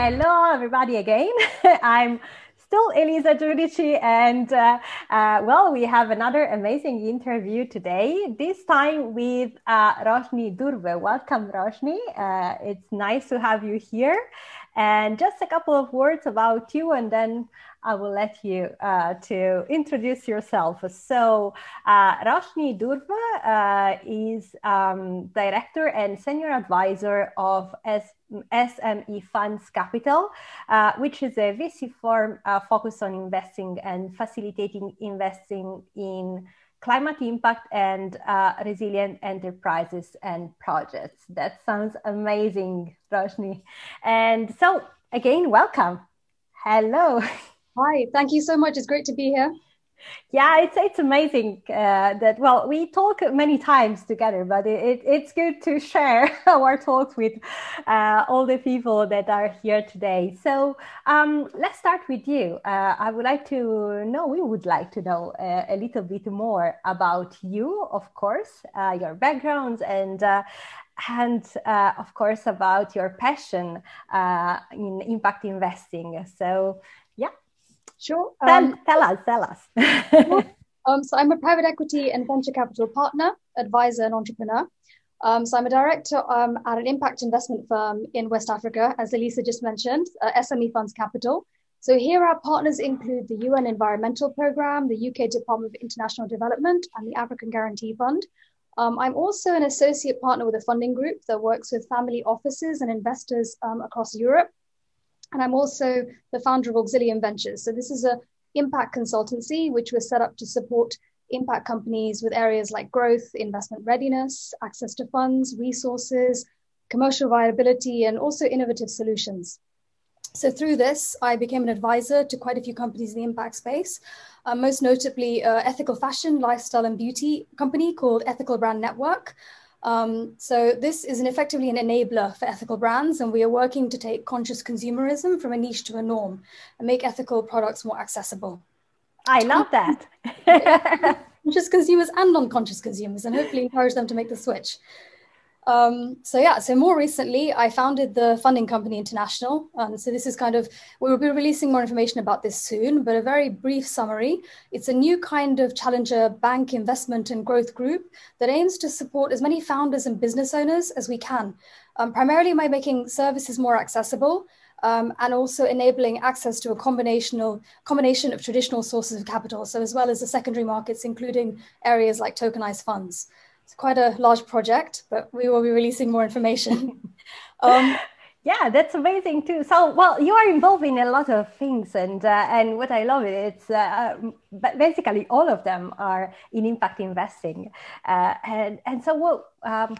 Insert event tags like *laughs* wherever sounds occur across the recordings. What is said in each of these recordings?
Hello, everybody, again. *laughs* I'm still Elisa Giudici, and uh, uh, well, we have another amazing interview today, this time with uh, Roshni Durve. Welcome, Roshni. Uh, it's nice to have you here. And just a couple of words about you, and then I will let you uh, to introduce yourself. So, uh, Roshni Durve uh, is um, director and senior advisor of S- SME Funds Capital, uh, which is a VC firm uh, focused on investing and facilitating investing in climate impact and uh, resilient enterprises and projects. That sounds amazing, Roshni. And so, again, welcome. Hello. *laughs* Hi, thank you so much. It's great to be here. Yeah, it's it's amazing uh, that well we talk many times together, but it, it it's good to share *laughs* our talks with uh, all the people that are here today. So um, let's start with you. Uh, I would like to know. We would like to know uh, a little bit more about you, of course, uh, your backgrounds and uh, and of course about your passion in impact investing. So Sure. Um, tell, tell us, tell us. *laughs* um, so I'm a private equity and venture capital partner, advisor, and entrepreneur. Um, so I'm a director um, at an impact investment firm in West Africa, as Elisa just mentioned, uh, SME Funds Capital. So here our partners include the UN Environmental Programme, the UK Department of International Development, and the African Guarantee Fund. Um, I'm also an associate partner with a funding group that works with family offices and investors um, across Europe and I'm also the founder of Auxilium Ventures. So this is a impact consultancy which was set up to support impact companies with areas like growth, investment readiness, access to funds, resources, commercial viability, and also innovative solutions. So through this, I became an advisor to quite a few companies in the impact space, uh, most notably uh, ethical fashion, lifestyle, and beauty company called Ethical Brand Network, um, so this is an effectively an enabler for ethical brands, and we are working to take conscious consumerism from a niche to a norm and make ethical products more accessible. I love *laughs* that. conscious consumers and non-conscious consumers, and hopefully encourage them to make the switch. Um, so yeah, so more recently, I founded the funding company International. Um, so this is kind of we will be releasing more information about this soon, but a very brief summary. It's a new kind of challenger bank investment and growth group that aims to support as many founders and business owners as we can, um, primarily by making services more accessible. Um, and also enabling access to a combination of, combination of traditional sources of capital, so as well as the secondary markets, including areas like tokenized funds. It's quite a large project, but we will be releasing more information. *laughs* um, yeah, that's amazing too. So, well, you are involved in a lot of things, and uh, and what I love it, it's uh, basically all of them are in impact investing, uh, and and so what. Um,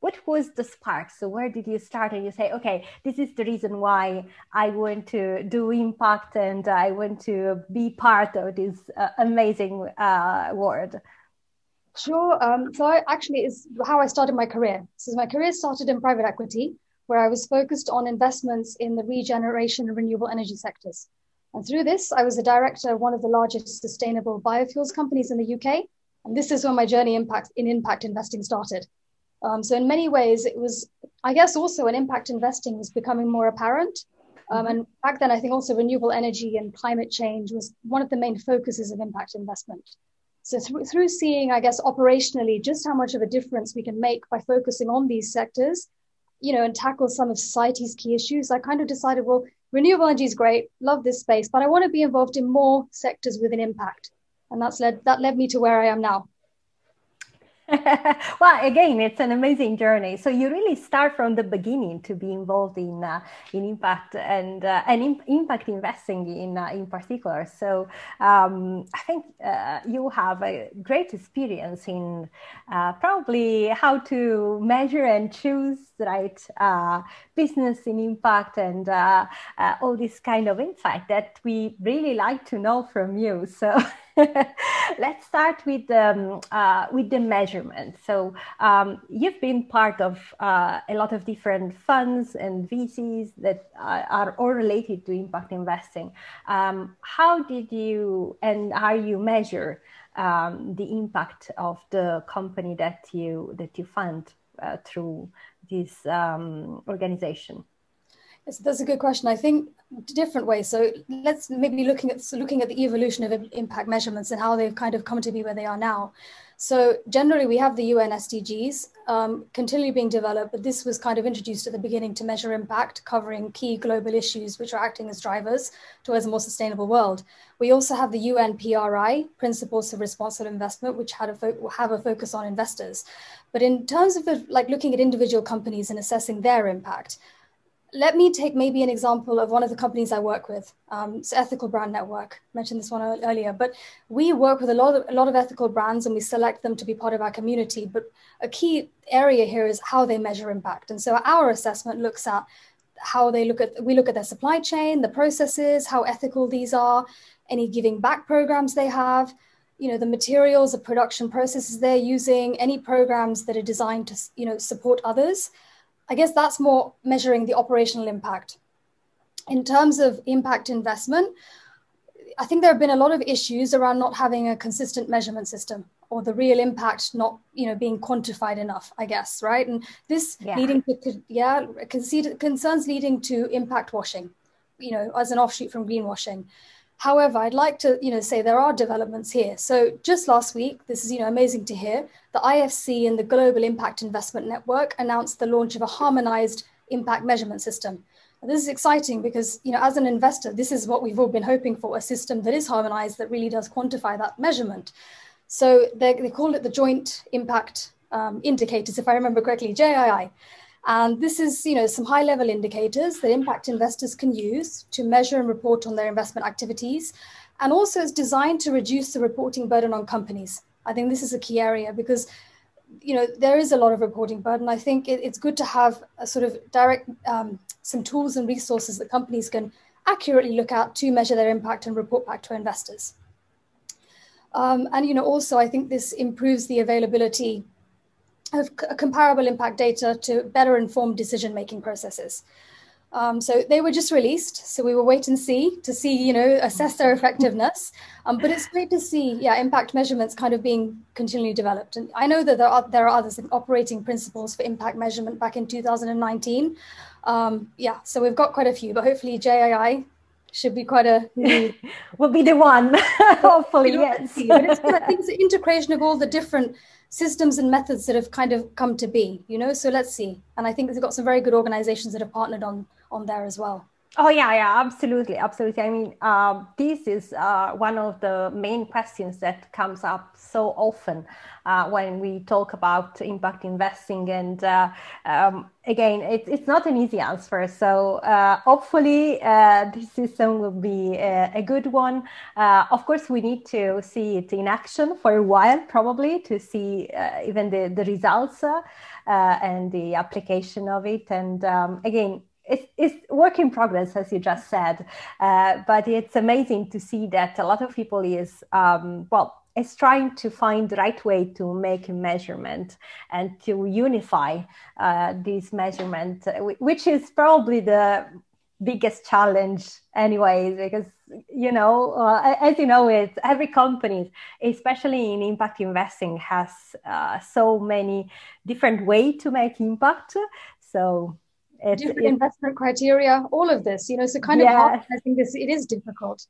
what was the spark? So where did you start? And you say, okay, this is the reason why I want to do impact and I want to be part of this uh, amazing uh, world. Sure. Um, so I actually is how I started my career. So my career started in private equity, where I was focused on investments in the regeneration and renewable energy sectors. And through this, I was a director of one of the largest sustainable biofuels companies in the UK. And this is where my journey impact in impact investing started. Um, so in many ways, it was, I guess, also an impact investing was becoming more apparent. Um, and back then, I think also renewable energy and climate change was one of the main focuses of impact investment. So through, through seeing, I guess, operationally just how much of a difference we can make by focusing on these sectors, you know, and tackle some of society's key issues, I kind of decided, well, renewable energy is great, love this space, but I want to be involved in more sectors with an impact. And that's led that led me to where I am now. *laughs* well, again, it's an amazing journey. So you really start from the beginning to be involved in uh, in impact and uh, and in, impact investing in uh, in particular. So um, I think uh, you have a great experience in uh, probably how to measure and choose right uh, business in impact and all this kind of insight that we really like to know from you. So. *laughs* *laughs* Let's start with um, uh, with the measurement. So um, you've been part of uh, a lot of different funds and VCs that are, are all related to impact investing. Um, how did you and how you measure um, the impact of the company that you that you fund uh, through this um, organization? That's a good question. I think different ways. So let's maybe looking at so looking at the evolution of impact measurements and how they've kind of come to be where they are now. So generally, we have the UN SDGs um, continually being developed, but this was kind of introduced at the beginning to measure impact, covering key global issues which are acting as drivers towards a more sustainable world. We also have the UN PRI, Principles of Responsible Investment, which had a fo- have a focus on investors. But in terms of the, like looking at individual companies and assessing their impact, let me take maybe an example of one of the companies I work with. Um, it's Ethical Brand Network. I mentioned this one earlier, but we work with a lot of a lot of ethical brands, and we select them to be part of our community. But a key area here is how they measure impact, and so our assessment looks at how they look at we look at their supply chain, the processes, how ethical these are, any giving back programs they have, you know, the materials, the production processes they're using, any programs that are designed to you know support others I guess that's more measuring the operational impact. In terms of impact investment, I think there have been a lot of issues around not having a consistent measurement system or the real impact not you know being quantified enough i guess right and this yeah. leading to yeah concerns leading to impact washing you know as an offshoot from greenwashing However, I'd like to, you know, say there are developments here. So just last week, this is, you know, amazing to hear. The IFC and the Global Impact Investment Network announced the launch of a harmonized impact measurement system. This is exciting because, you know, as an investor, this is what we've all been hoping for, a system that is harmonized that really does quantify that measurement. So they, they call it the Joint Impact um, Indicators, if I remember correctly, JII. And this is, you know, some high level indicators that impact investors can use to measure and report on their investment activities. And also it's designed to reduce the reporting burden on companies. I think this is a key area because, you know, there is a lot of reporting burden. I think it, it's good to have a sort of direct, um, some tools and resources that companies can accurately look at to measure their impact and report back to investors. Um, and you know, also I think this improves the availability of comparable impact data to better inform decision making processes. Um, so they were just released, so we will wait and see to see, you know, assess their effectiveness. Um, but it's great to see, yeah, impact measurements kind of being continually developed. And I know that there are there are others operating principles for impact measurement back in 2019. Um, yeah, so we've got quite a few, but hopefully JII should be quite a new... *laughs* will be the one. *laughs* hopefully, yes. but it's, I think it's the integration of all the different systems and methods that have kind of come to be you know? So let's see. And i think we've got some very good organizations that have partnered on on there as well Oh yeah, yeah, absolutely, absolutely. I mean, uh, this is uh, one of the main questions that comes up so often uh, when we talk about impact investing, and uh, um, again, it, it's not an easy answer. So uh, hopefully, uh, this system will be a, a good one. of course, we need to see it in action for a while, probably, to see even the the results and the application of it. And um, again it's, it's work in progress, as you just said. Uh, but it's amazing to see that a lot of people is um, well, is trying to find the right way to make a measurement and to unify uh, this measurement, uh, which is probably the biggest challenge anyways because you know uh, as you know it every company especially in impact investing has uh, so many different way to make impact so it's, different it's, investment criteria, all of this, you know, so kind of I think this it is difficult.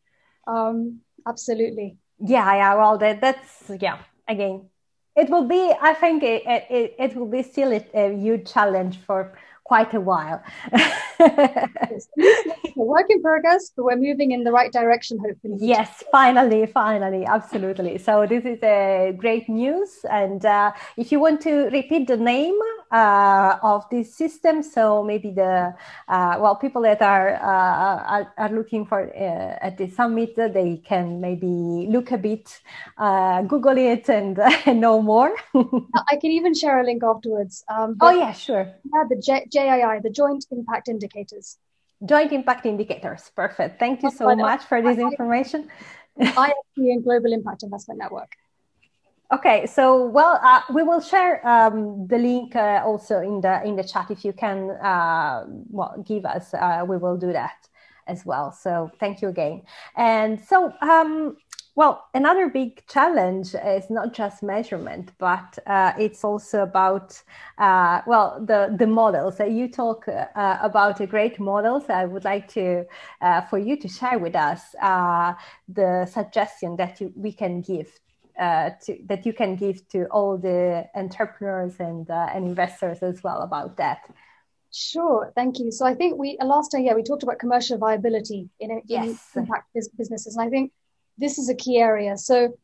Um, absolutely. Yeah, yeah. Well, that, that's yeah. Again, it will be. I think it it, it will be still a, a huge challenge for quite a while. work in progress, but we're moving in the right direction, hopefully. Yes, finally, finally, absolutely. So this is a great news. And uh, if you want to repeat the name uh, of this system, so maybe the uh, well, people that are uh, are, are, looking for uh, at the summit, they can maybe look a bit, uh, Google it, and know more. I can even share a link afterwards. Um, oh yeah, sure. Yeah, the J- JII, the Joint Impact Indicators. Joint Impact Indicators. Perfect. Thank you so much for this information. IFC and Global Impact Investment Network. Okay, so well, uh, we will share um, the link uh, also in the in the chat. If you can, uh, well, give us, uh, we will do that as well. So thank you again. And so um, well, another big challenge is not just measurement, but uh, it's also about uh, well the the models. you talk about a great models. I would like to uh, for you to share with us uh, the suggestion that you, we can give uh, to, that you can give to all the entrepreneurs and and investors as well about that. Sure, thank you. So I think we last time, yeah, we talked about commercial viability in, yes. in impact businesses, and I think this is a key area. So,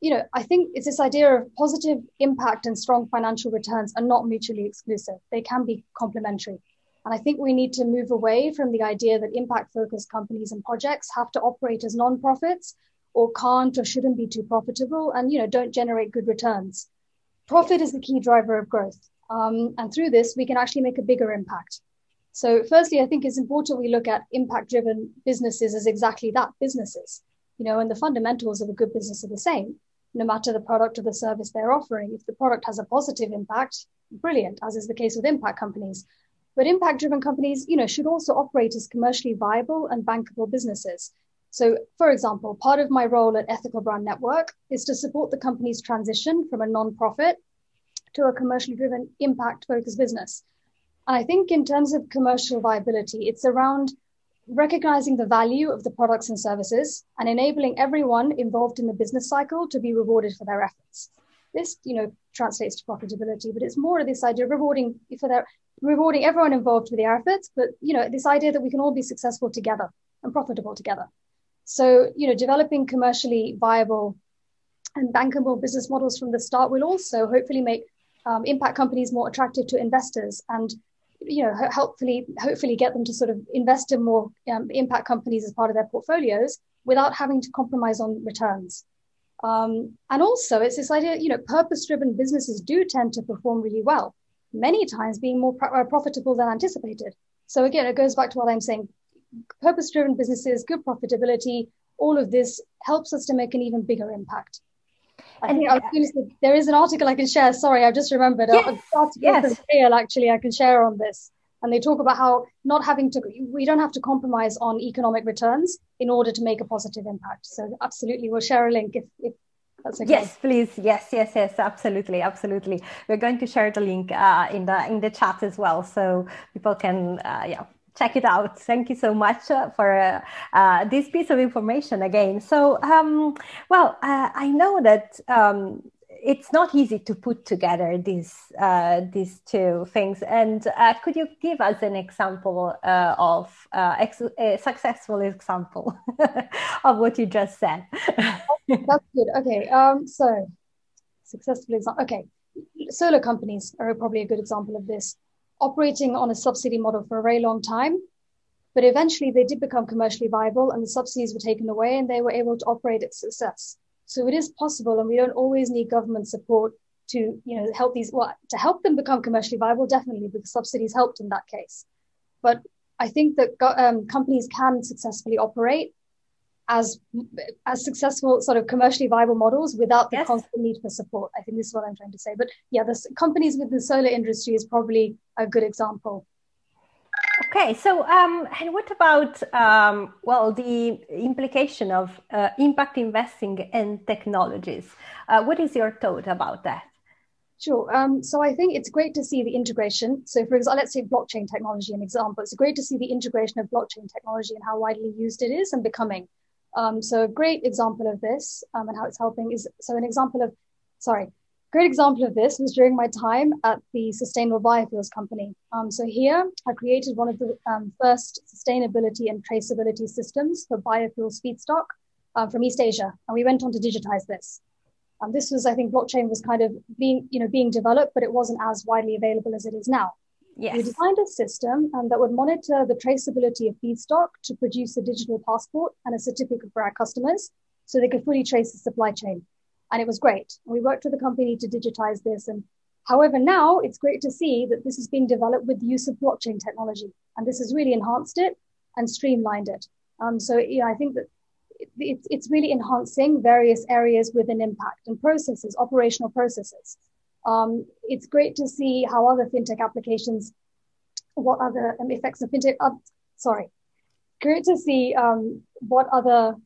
you know, I think it's this idea of positive impact and strong financial returns are not mutually exclusive. They can be complementary. And I think we need to move away from the idea that impact focused companies and projects have to operate as non-profits or can't or shouldn't be too profitable and you know don't generate good returns. Profit is the key driver of growth. Um, and through this, we can actually make a bigger impact. So, firstly, I think it's important we look at impact driven businesses as exactly that businesses you know, and the fundamentals of a good business are the same, no matter the product or the service they're offering. If the product has a positive impact, brilliant, as is the case with impact companies. But impact driven companies, you know, should also operate as commercially viable and bankable businesses. So, for example, part of my role at Ethical Brand Network is to support the company's transition from a non-profit to a commercially driven impact focused business. And I think in terms of commercial viability, it's around recognizing the value of the products and services and enabling everyone involved in the business cycle to be rewarded for their efforts. This, you know, translates to profitability, but it's more of this idea of rewarding for their rewarding everyone involved with their efforts, but you know, this idea that we can all be successful together and profitable together. So, you know, developing commercially viable and bankable business models from the start will also hopefully make um, impact companies more attractive to investors and you know, hopefully, hopefully get them to sort of invest in more um, impact companies as part of their portfolios without having to compromise on returns. Um, and also, it's this idea, you know, purpose-driven businesses do tend to perform really well, many times being more pro- uh, profitable than anticipated. So again, it goes back to what I'm saying: purpose-driven businesses, good profitability, all of this helps us to make an even bigger impact. I think I was say, there is an article I can share. Sorry, I've just remembered. Yes. An article yes. from actually I can share on this. And they talk about how not having to, we don't have to compromise on economic returns in order to make a positive impact. So absolutely, we'll share a link if, if that's okay. Yes, please. Yes, yes, yes. Absolutely, absolutely. We're going to share the link uh, in the in the chat as well, so people can uh, yeah check it out. Thank you so much uh, for uh, uh, this piece of information again. So, um, well, uh, I know that um, it's not easy to put together these uh, these two things. And uh, could you give us an example of ex- a successful example *laughs* of what you just said? *laughs* That's good. Okay. Um, so, successful example. Okay. Solar companies are probably a good example of this operating on a subsidy model for a very long time. But eventually they did become commercially viable and the subsidies were taken away and they were able to operate at success. So it is possible and we don't always need government support to, you know, help these, well, to help them become commercially viable, definitely because subsidies helped in that case. But I think that um, companies can successfully operate as as successful sort of commercially viable models without the yes. constant need for support. I think this is what I'm trying to say. But yeah, the companies with the solar industry is probably a good example. Okay, so um, and what about um, well the implication of uh, impact investing in technologies? Uh, what is your thought about that? Sure. Um, so I think it's great to see the integration. So, for example, let's say blockchain technology, an example. It's great to see the integration of blockchain technology and how widely used it is and becoming. Um, so a great example of this um, and how it's helping is so an example of, sorry, great example of this was during my time at the Sustainable Biofuels Company. Um, so here I created one of the um, first sustainability and traceability systems for biofuels feedstock uh, from East Asia, and we went on to digitize this. Um, this was, I think, blockchain was kind of being, you know, being developed, but it wasn't as widely available as it is now. Yes. We designed a system um, that would monitor the traceability of feedstock to produce a digital passport and a certificate for our customers so they could fully trace the supply chain. And it was great. We worked with the company to digitize this. And however, now it's great to see that this is being developed with the use of blockchain technology. And this has really enhanced it and streamlined it. Um, so yeah, I think that it, it's really enhancing various areas with an impact and processes, operational processes. Um, it's great to see how other fintech applications, what other um, effects of fintech, uh, sorry, great to see um, what other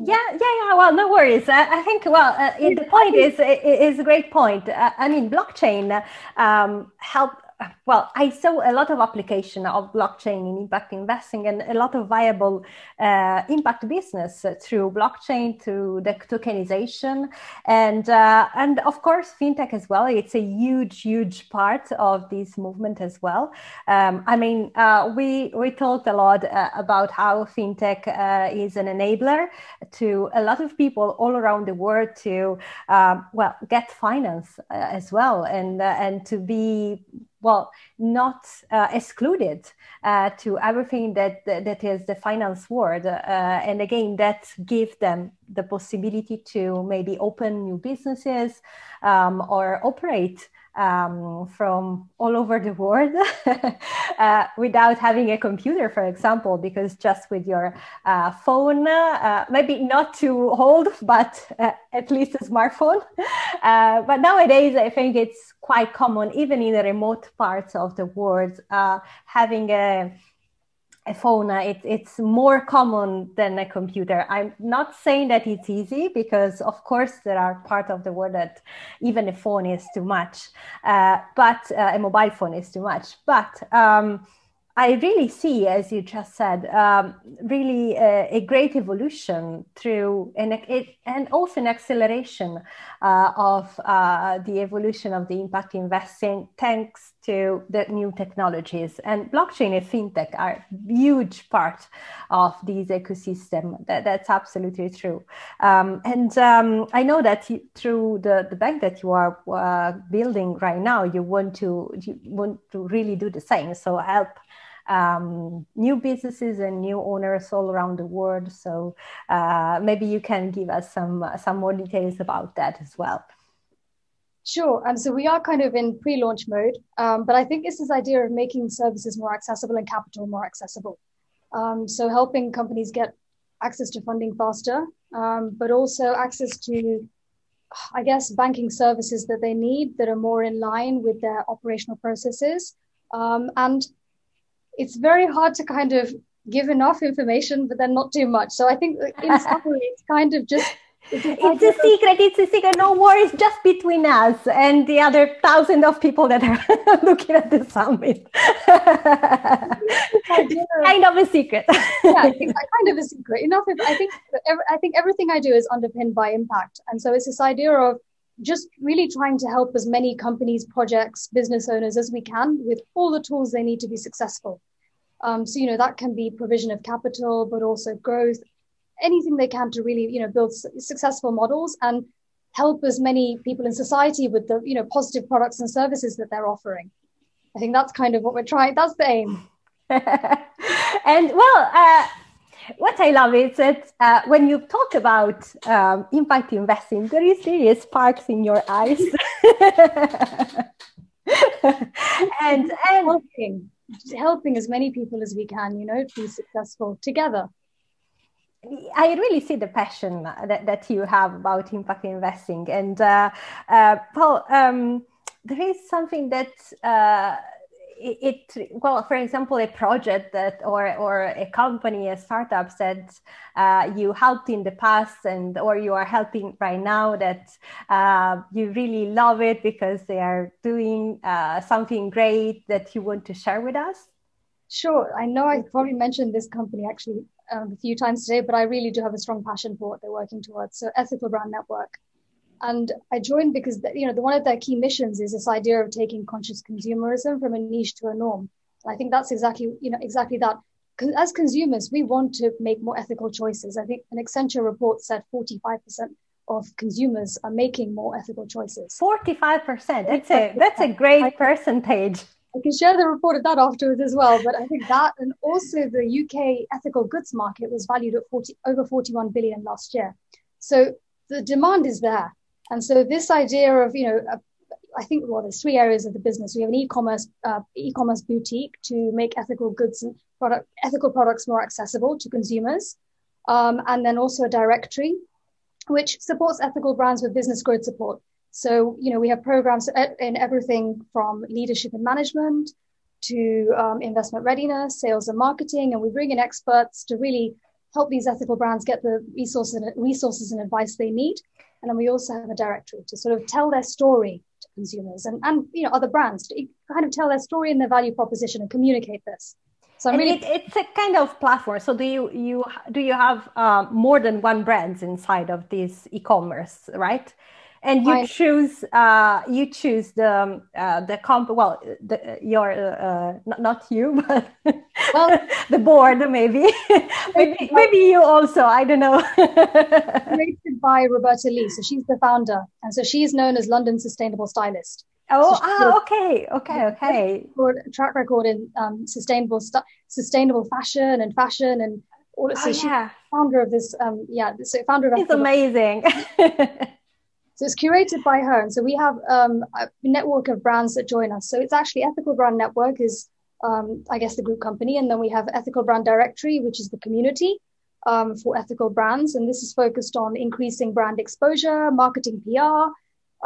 Yeah, yeah, yeah. Well, no worries. I, I think. Well, uh, the point is is a great point. Uh, I mean, blockchain um, help well, I saw a lot of application of blockchain in impact investing and a lot of viable uh, impact business through blockchain, through the tokenization, and uh, and of course fintech as well. It's a huge, huge part of this movement as well. Um, I mean, uh, we we talked a lot uh, about how fintech uh, is an enabler to a lot of people all around the world to well get finance uh, as well, and and to be well, not uh, excluded uh, to everything that, that is the finance world. Uh, and again, that gives them the possibility to maybe open new businesses um, or operate um, from all over the world *laughs* uh, without having a computer, for example, because just with your uh, phone, uh, maybe not too old, *laughs* but uh, at least a smartphone. *laughs* Uh, but nowadays, I think it's quite common, even in the remote parts of the world, uh, having a a phone, uh, it, it's more common than a computer. I'm not saying that it's easy because, of course, there are part of the world that even a phone is too much, uh, but uh, a mobile phone is too much. But um, I really see, as you just said, um, really a, a, great evolution through an, it, and also an acceleration uh, of uh, the evolution of the impact investing thanks to the new technologies. And blockchain and fintech are a huge part of this ecosystem. That, that's absolutely true. Um, and um, I know that you, through the, the bank that you are uh, building right now, you want to you want to really do the same. So help um, new businesses and new owners all around the world. So uh, maybe you can give us some some more details about that as well. Sure. And so we are kind of in pre-launch mode, um, but I think it's this idea of making services more accessible and capital more accessible. Um, so helping companies get access to funding faster, um, but also access to, I guess, banking services that they need that are more in line with their operational processes. Um, and it's very hard to kind of give enough information, but then not too much. So I think in *laughs* summary, it's kind of just it's a secret. It's a secret. No worries, just between us and the other thousand of people that are *laughs* looking at the summit. kind of a secret. yeah, *laughs* kind of a secret. Enough. If, I think. I think everything I do is underpinned by impact, and so it's this idea of just really trying to help as many companies, projects, business owners as we can with all the tools they need to be successful. Um, so, you know, that can be provision of capital, but also growth, anything they can to really, you know, build successful models and help as many people in society with the, you know, positive products and services that they're offering. I think that's kind of what we're trying. That's the aim. *laughs* and well, uh, what I love is that uh, when you talk about um, impact investing, there is really sparks in your eyes. *laughs* and, and helping, helping as many people as we can, you know, to be successful together. I really see the passion that, that you have about impact investing. And uh, uh, Paul, um, there is something that uh, it, it, well for example a project that or or a company a startup that uh, you helped in the past and or you are helping right now that uh, you really love it because they are doing uh, something great that you want to share with us sure i know i probably mentioned this company actually um, a few times today but i really do have a strong passion for what they're working towards so ethical brand network and I joined because you know the, one of their key missions is this idea of taking conscious consumerism from a niche to a norm. And I think that's exactly you know exactly that. As consumers, we want to make more ethical choices. I think an Accenture report said 45% of consumers are making more ethical choices. 45%. That's a that's a great percentage. I can share the report of that afterwards as well. But I think that and also the UK ethical goods market was valued at 40 over 41 billion last year. So the demand is there. And so this idea of, you know, I think well, there's three areas of the business. We have an e-commerce uh, e-commerce boutique to make ethical goods and product ethical products more accessible to consumers, um, and then also a directory, which supports ethical brands with business growth support. So you know we have programs in everything from leadership and management to um, investment readiness, sales and marketing, and we bring in experts to really help these ethical brands get the resources and, resources and advice they need. And then we also have a directory to sort of tell their story to consumers and, and you know other brands to kind of tell their story and their value proposition and communicate this. So really, it, it's a kind of platform. So do you you do you have um, more than one brands inside of this e-commerce, right? And you I, choose uh, you choose the um, uh, the comp well the, your uh, not, not you *laughs* but well the board maybe *laughs* maybe, maybe you also I don't know *laughs* created by Roberta Lee so she's the founder and so she's known as London Sustainable Stylist Oh, so ah, okay, okay, okay. Track record in um, sustainable stu- sustainable fashion and fashion and all. So oh, she's yeah. founder of this. Um, yeah, so founder of. It's amazing. So it's curated by her. And so we have um, a network of brands that join us. So it's actually Ethical Brand Network is, um, I guess, the group company. And then we have Ethical Brand Directory, which is the community um, for ethical brands. And this is focused on increasing brand exposure, marketing PR.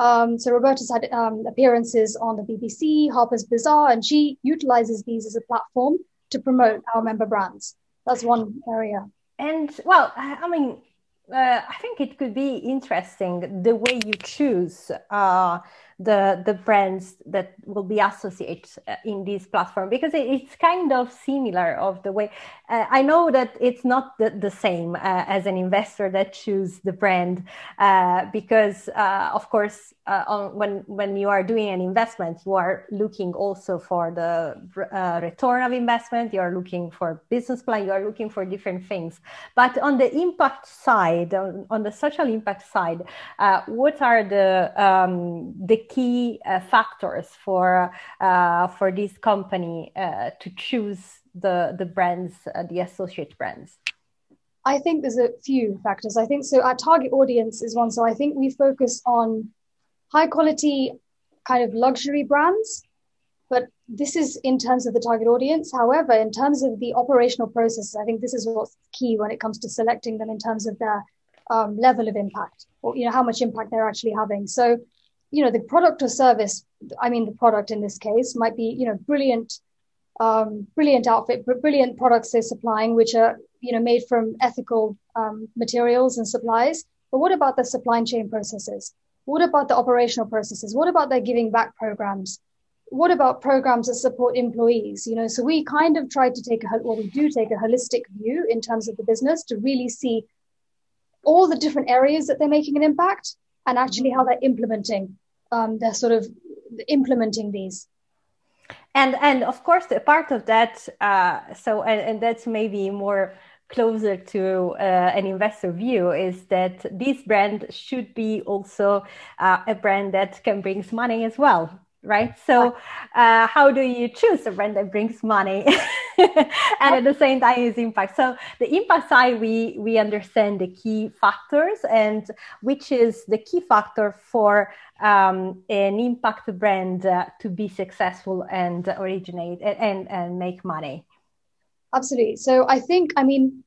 Um, so Roberta's had um, appearances on the BBC, Harper's Bazaar, and she utilizes these as a platform to promote our member brands. That's one area. And well, I mean, uh, I think it could be interesting the way you choose uh, the the brands that will be associated uh, in this platform because it's kind of similar of the way uh, I know that it's not the, the same uh, as an investor that choose the brand uh, because of course on, when when you are doing an investment you are looking also for the return of investment you are looking for business plan you are looking for different things. But on the impact side on, on the social impact side what are the um, the key uh, factors for uh, for this company uh, to choose the the brands, the associate brands? I think there's a few factors. I think so. Our target audience is one. So I think we focus on high quality, kind of luxury brands. But this is in terms of the target audience. However, in terms of the operational process, I think this is what's key when it comes to selecting them in terms of their um, level of impact or you know how much impact they're actually having. So you know the product or service i mean the product in this case might be you know brilliant um, brilliant outfit brilliant products they're supplying which are you know made from ethical um, materials and supplies. But what about the supply chain processes? What about the operational processes? What about their giving back programs? What about programs that support employees? You know so we kind of try to take a well we do take a holistic view in terms of the business to really see all the different areas that they're making an impact and actually how they're implementing um, they're sort of implementing these. And and of course a part of that uh, so and, and that's maybe more closer to uh, an investor view is that this brand should be also uh, a brand that can bring money as well right? So, uh, how do you choose a brand that brings money *laughs* and at the same time is impact? So, the impact side, we we understand the key factors and which is the key factor for um, an impact brand uh, to be successful and originate and and make money. Absolutely. So, I think, I mean.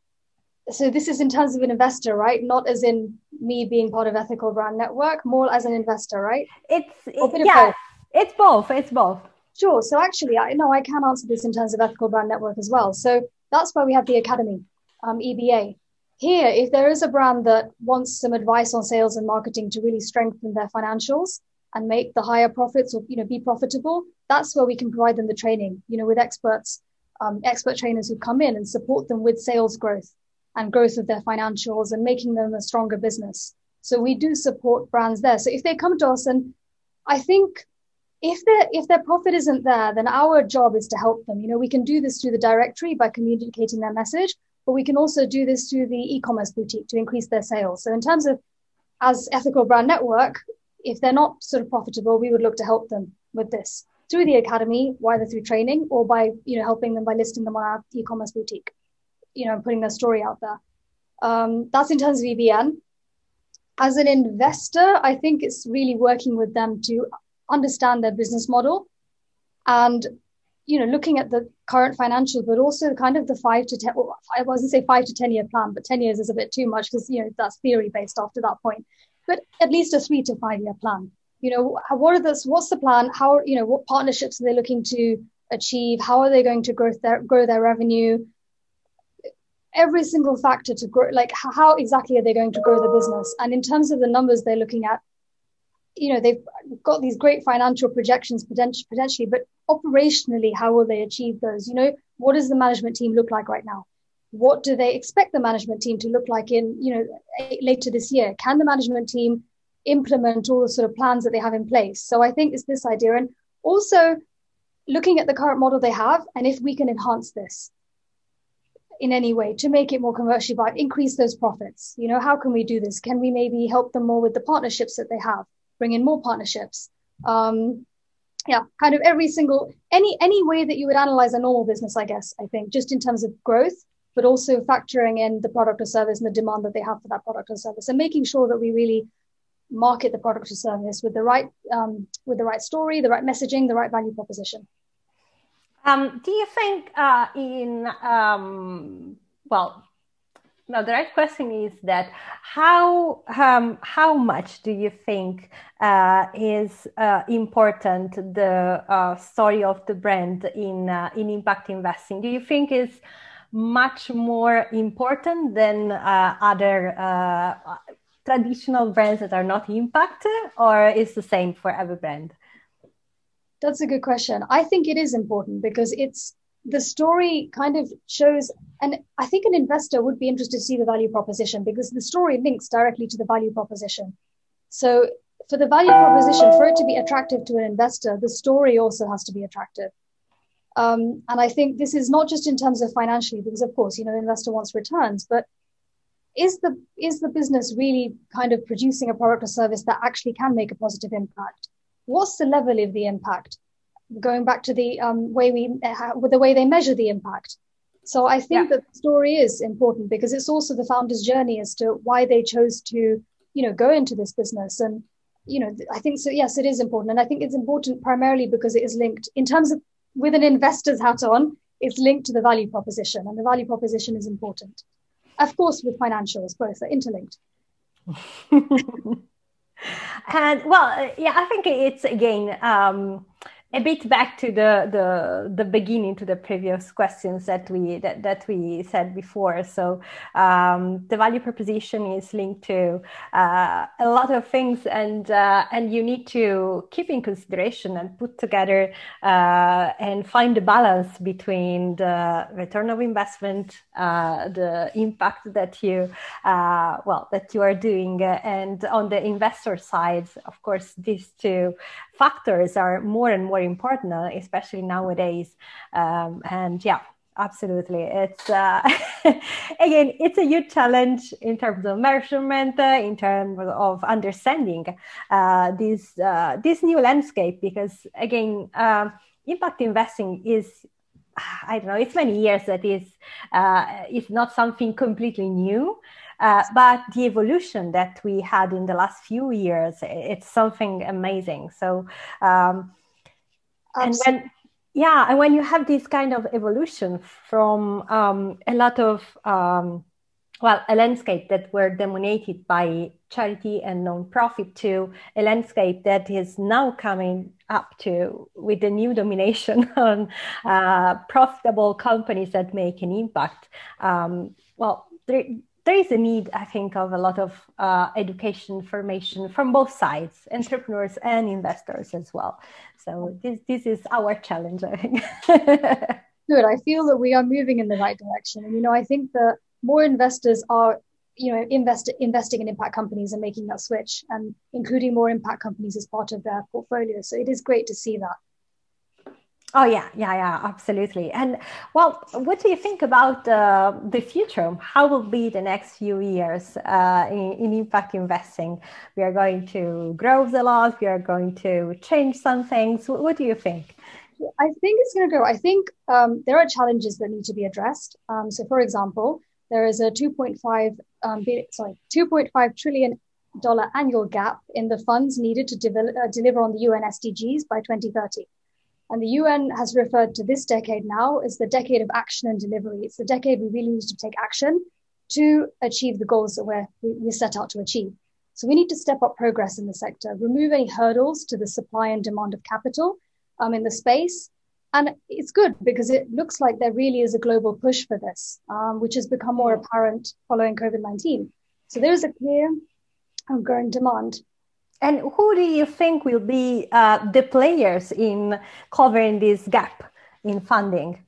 So this is in terms of an investor, right? Not as in me being part of Ethical Brand Network, more as an investor, right? It's it, yeah. It's both. It's both. Sure. So actually, I know I can answer this in terms of ethical brand network as well. So that's why we have the academy, um, EBA. Here, if there is a brand that wants some advice on sales and marketing to really strengthen their financials and make the higher profits or you know be profitable, that's where we can provide them the training. You know, with experts, um, expert trainers who come in and support them with sales growth and growth of their financials and making them a stronger business. So we do support brands there. So if they come to us and I think if their if their profit isn't there, then our job is to help them. You know, we can do this through the directory by communicating their message, but we can also do this through the e-commerce boutique to increase their sales. So in terms of as ethical brand network, if they're not sort of profitable, we would look to help them with this through the academy, either through training or by you know helping them by listing them on our e-commerce boutique, you know, and putting their story out there. Um, that's in terms of EBN. As an investor, I think it's really working with them to understand their business model and you know looking at the current financial but also kind of the five to ten well, i wasn't say five to ten year plan but 10 years is a bit too much because you know that's theory based after that point but at least a three to five year plan. You know what are this what's the plan? How you know what partnerships are they looking to achieve? How are they going to grow their grow their revenue? Every single factor to grow, like how exactly are they going to grow the business? And in terms of the numbers they're looking at, you know, they've got these great financial projections potentially, but operationally, how will they achieve those? You know, what does the management team look like right now? What do they expect the management team to look like in, you know, later this year? Can the management team implement all the sort of plans that they have in place? So I think it's this idea. And also looking at the current model they have and if we can enhance this in any way to make it more commercially viable, increase those profits. You know, how can we do this? Can we maybe help them more with the partnerships that they have, bring in more partnerships? Um, yeah, kind of every single any any way that you would analyze a normal business, I guess. I think just in terms of growth, but also factoring in the product or service and the demand that they have for that product or service, and making sure that we really market the product or service with the right um, with the right story, the right messaging, the right value proposition. Um, do you think uh, in um, well, no, the right question is that how um, how much do you think uh, is uh, important the uh, story of the brand in uh, in impact investing? Do you think is much more important than uh, other uh, traditional brands that are not impact, or is the same for every brand? That's a good question. I think it is important because it's the story kind of shows, and I think an investor would be interested to see the value proposition because the story links directly to the value proposition. So, for the value proposition, for it to be attractive to an investor, the story also has to be attractive. Um, and I think this is not just in terms of financially, because of course, you know, the investor wants returns, but is the is the business really kind of producing a product or service that actually can make a positive impact? what's the level of the impact? Going back to the um, way we, uh, the way they measure the impact. So I think yeah. that the story is important because it's also the founder's journey as to why they chose to, you know, go into this business. And, you know, I think so. Yes, it is important. And I think it's important primarily because it is linked in terms of with an investor's hat on, it's linked to the value proposition and the value proposition is important. Of course, with financials, both are interlinked. *laughs* and well uh, yeah i think it's again um, a bit back to the, the the beginning to the previous questions that we that, that we said before. So um, the value proposition is linked to uh, a lot of things and uh, and you need to keep in consideration and put together uh, and find the balance between the return of investment uh, the impact that you uh, well that you are doing and on the investor side of course these two factors are more and more important, uh, especially nowadays. Um, and yeah, absolutely. It's uh, *laughs* again, it's a huge challenge in terms of measurement, uh, in terms of understanding uh, this uh, this new landscape. Because again, um, impact investing is I don't know. It's many years that is uh, it's not something completely new. Uh, but the evolution that we had in the last few years, it's something amazing. So, um, and when yeah, and when you have this kind of evolution from um, a lot of um, well, a landscape that were dominated by charity and non-profit to a landscape that is now coming up to with the new domination *laughs* on uh, profitable companies that make an impact. Um, well, there, there is a need, I think, of a lot of uh, education, formation from both sides, entrepreneurs and investors as well. So this this is our challenge, I think. *laughs* Good. I feel that we are moving in the right direction, and you know, I think that more investors are, you know, invest, investing in impact companies and making that switch, and including more impact companies as part of their portfolio. So it is great to see that. Oh yeah, yeah, yeah, absolutely. And well, what do you think about uh, the future? How will be the next few years uh, in, in, impact investing? We are going to grow a lot. We are going to change some things. What, what do you think? I think it's going to go. I think um, there are challenges that need to be addressed. Um, so, for example, there is a 2.5 um, sorry 2.5 trillion dollar annual gap in the funds needed to de- uh, deliver on the UN SDGs by 2030. And the UN has referred to this decade now as the decade of action and delivery. It's the decade we really need to take action to achieve the goals that we're, we set out to achieve. So we need to step up progress in the sector, remove any hurdles to the supply and demand of capital um, in the space, And it's good because it looks like there really is a global push for this, um, which has become more apparent following COVID 19. So there is a clear and growing demand. And who do you think will be uh, the players in covering this gap in funding?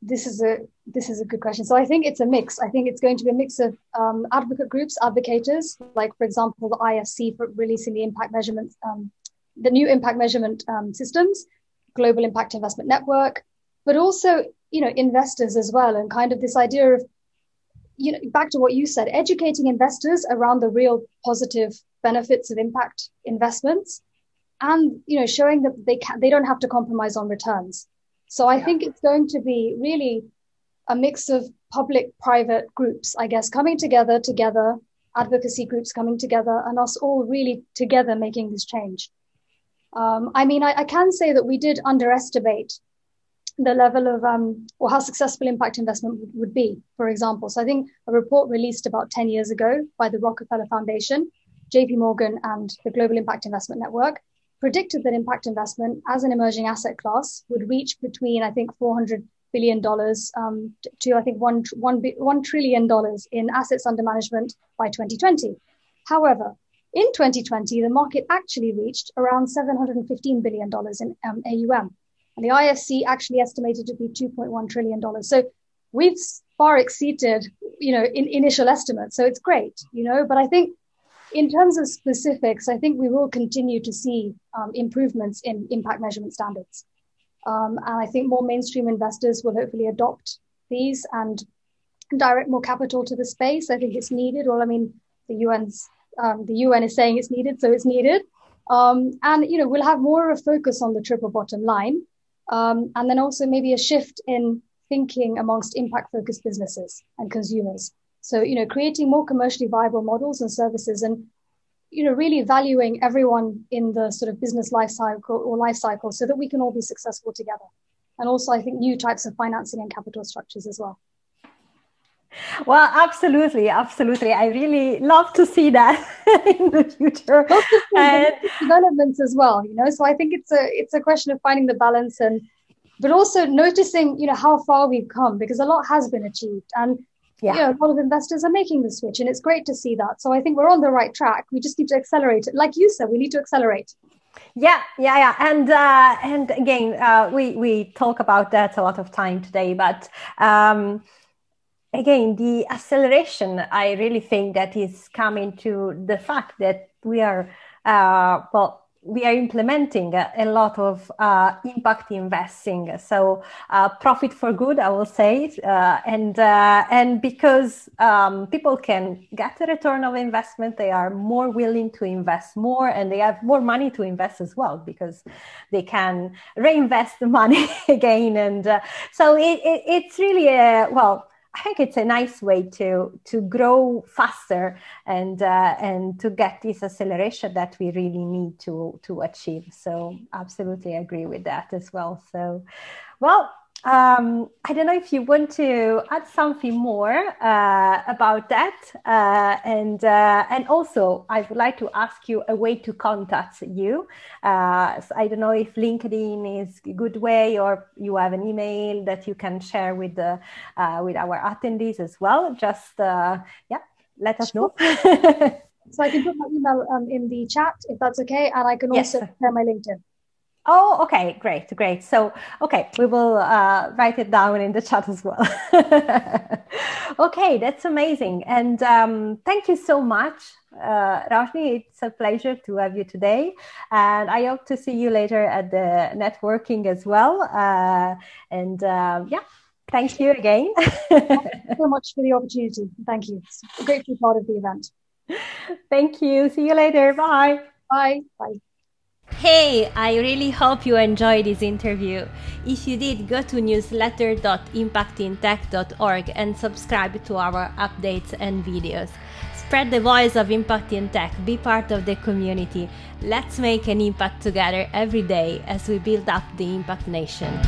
This is a this is a good question. So I think it's a mix. I think it's going to be a mix of um, advocate groups, advocators, like for example the IFC for releasing the impact measurement, um, the new impact measurement um, systems, Global Impact Investment Network, but also you know investors as well, and kind of this idea of you know back to what you said, educating investors around the real positive benefits of impact investments, and you know showing that they can they don't have to compromise on returns. So I yeah. think it's going to be really a mix of public private groups, I guess, coming together, together, advocacy groups coming together, and us all really together making this change. Um, I mean, I, I, can say that we did underestimate the level of um, or how successful impact investment would, be, for example. So I think a report released about 10 years ago by the Rockefeller Foundation, JP Morgan, and the Global Impact Investment Network predicted that impact investment as an emerging asset class would reach between, I think, 400 billion dollars um, to I think one, one, one trillion dollars in assets under management by 2020. However, in 2020, the market actually reached around 715 billion dollars in um, AUM, and the IFC actually estimated to be 2.1 trillion dollars. So we've far exceeded, you know, in initial estimates. So it's great, you know. But I think in terms of specifics, I think we will continue to see um, improvements in impact measurement standards. Um, and I think more mainstream investors will hopefully adopt these and direct more capital to the space. I think it's needed. Well, I mean, the UN's um, the UN is saying it's needed, so it's needed. Um, and you know, we'll have more of a focus on the triple bottom line, um, and then also maybe a shift in thinking amongst impact-focused businesses and consumers. So you know, creating more commercially viable models and services, and you know, really valuing everyone in the sort of business life cycle or life cycle so that we can all be successful together. And also, I think new types of financing and capital structures as well. Well, absolutely, absolutely. I really love to see that *laughs* in the future. and developments as well, you know. So I think it's a it's a question of finding the balance and but also noticing, you know, how far we've come because a lot has been achieved. And yeah. you know, a lot of investors are making the switch and it's great to see that. So I think we're on the right track. We just need to accelerate it. Like you said, we need to accelerate. Yeah, yeah, yeah, and uh, and again, uh, we we talk about that a lot of time today, but um, again, the acceleration, I really think that is coming to the fact that we are uh, well we are implementing a, lot of uh, impact investing. So uh, profit for good i will say uh, and uh, and because um, people can get a return of investment they are more willing to invest more and they have more money to invest as well because they can reinvest the money *laughs* again and uh, so it, it, it's really a well I think it's a nice way to to grow faster and uh, and to get this acceleration that we really need to to achieve. So absolutely agree with that as well. So, well, um, I don't know if you want to add something more uh, about that, uh, and uh, and also I would like to ask you a way to contact you. Uh, so I don't know if LinkedIn is a good way, or you have an email that you can share with the uh, with our attendees as well. Just uh, yeah, let us know. *laughs* so I can put my email um, in the chat if that's okay, and I can also yes. share my LinkedIn. Oh, okay, great, great. So, okay, we will uh, write it down in the chat as well. *laughs* okay, that's amazing. And um, thank you so much, uh, Roshni. It's a pleasure to have you today. And I hope to see you later at the networking as well. Uh, and uh, yeah, thank you again. thank you so much for the opportunity. Thank you. It's great to be part of the event. Thank you. See you later. Bye. Bye. Bye. Hey, I really hope you enjoyed this interview. If you did, go to newsletter.impactintech.org and subscribe to our updates and videos. Spread the voice of Impact in Tech, be part of the community. Let's make an impact together every day as we build up the Impact Nation.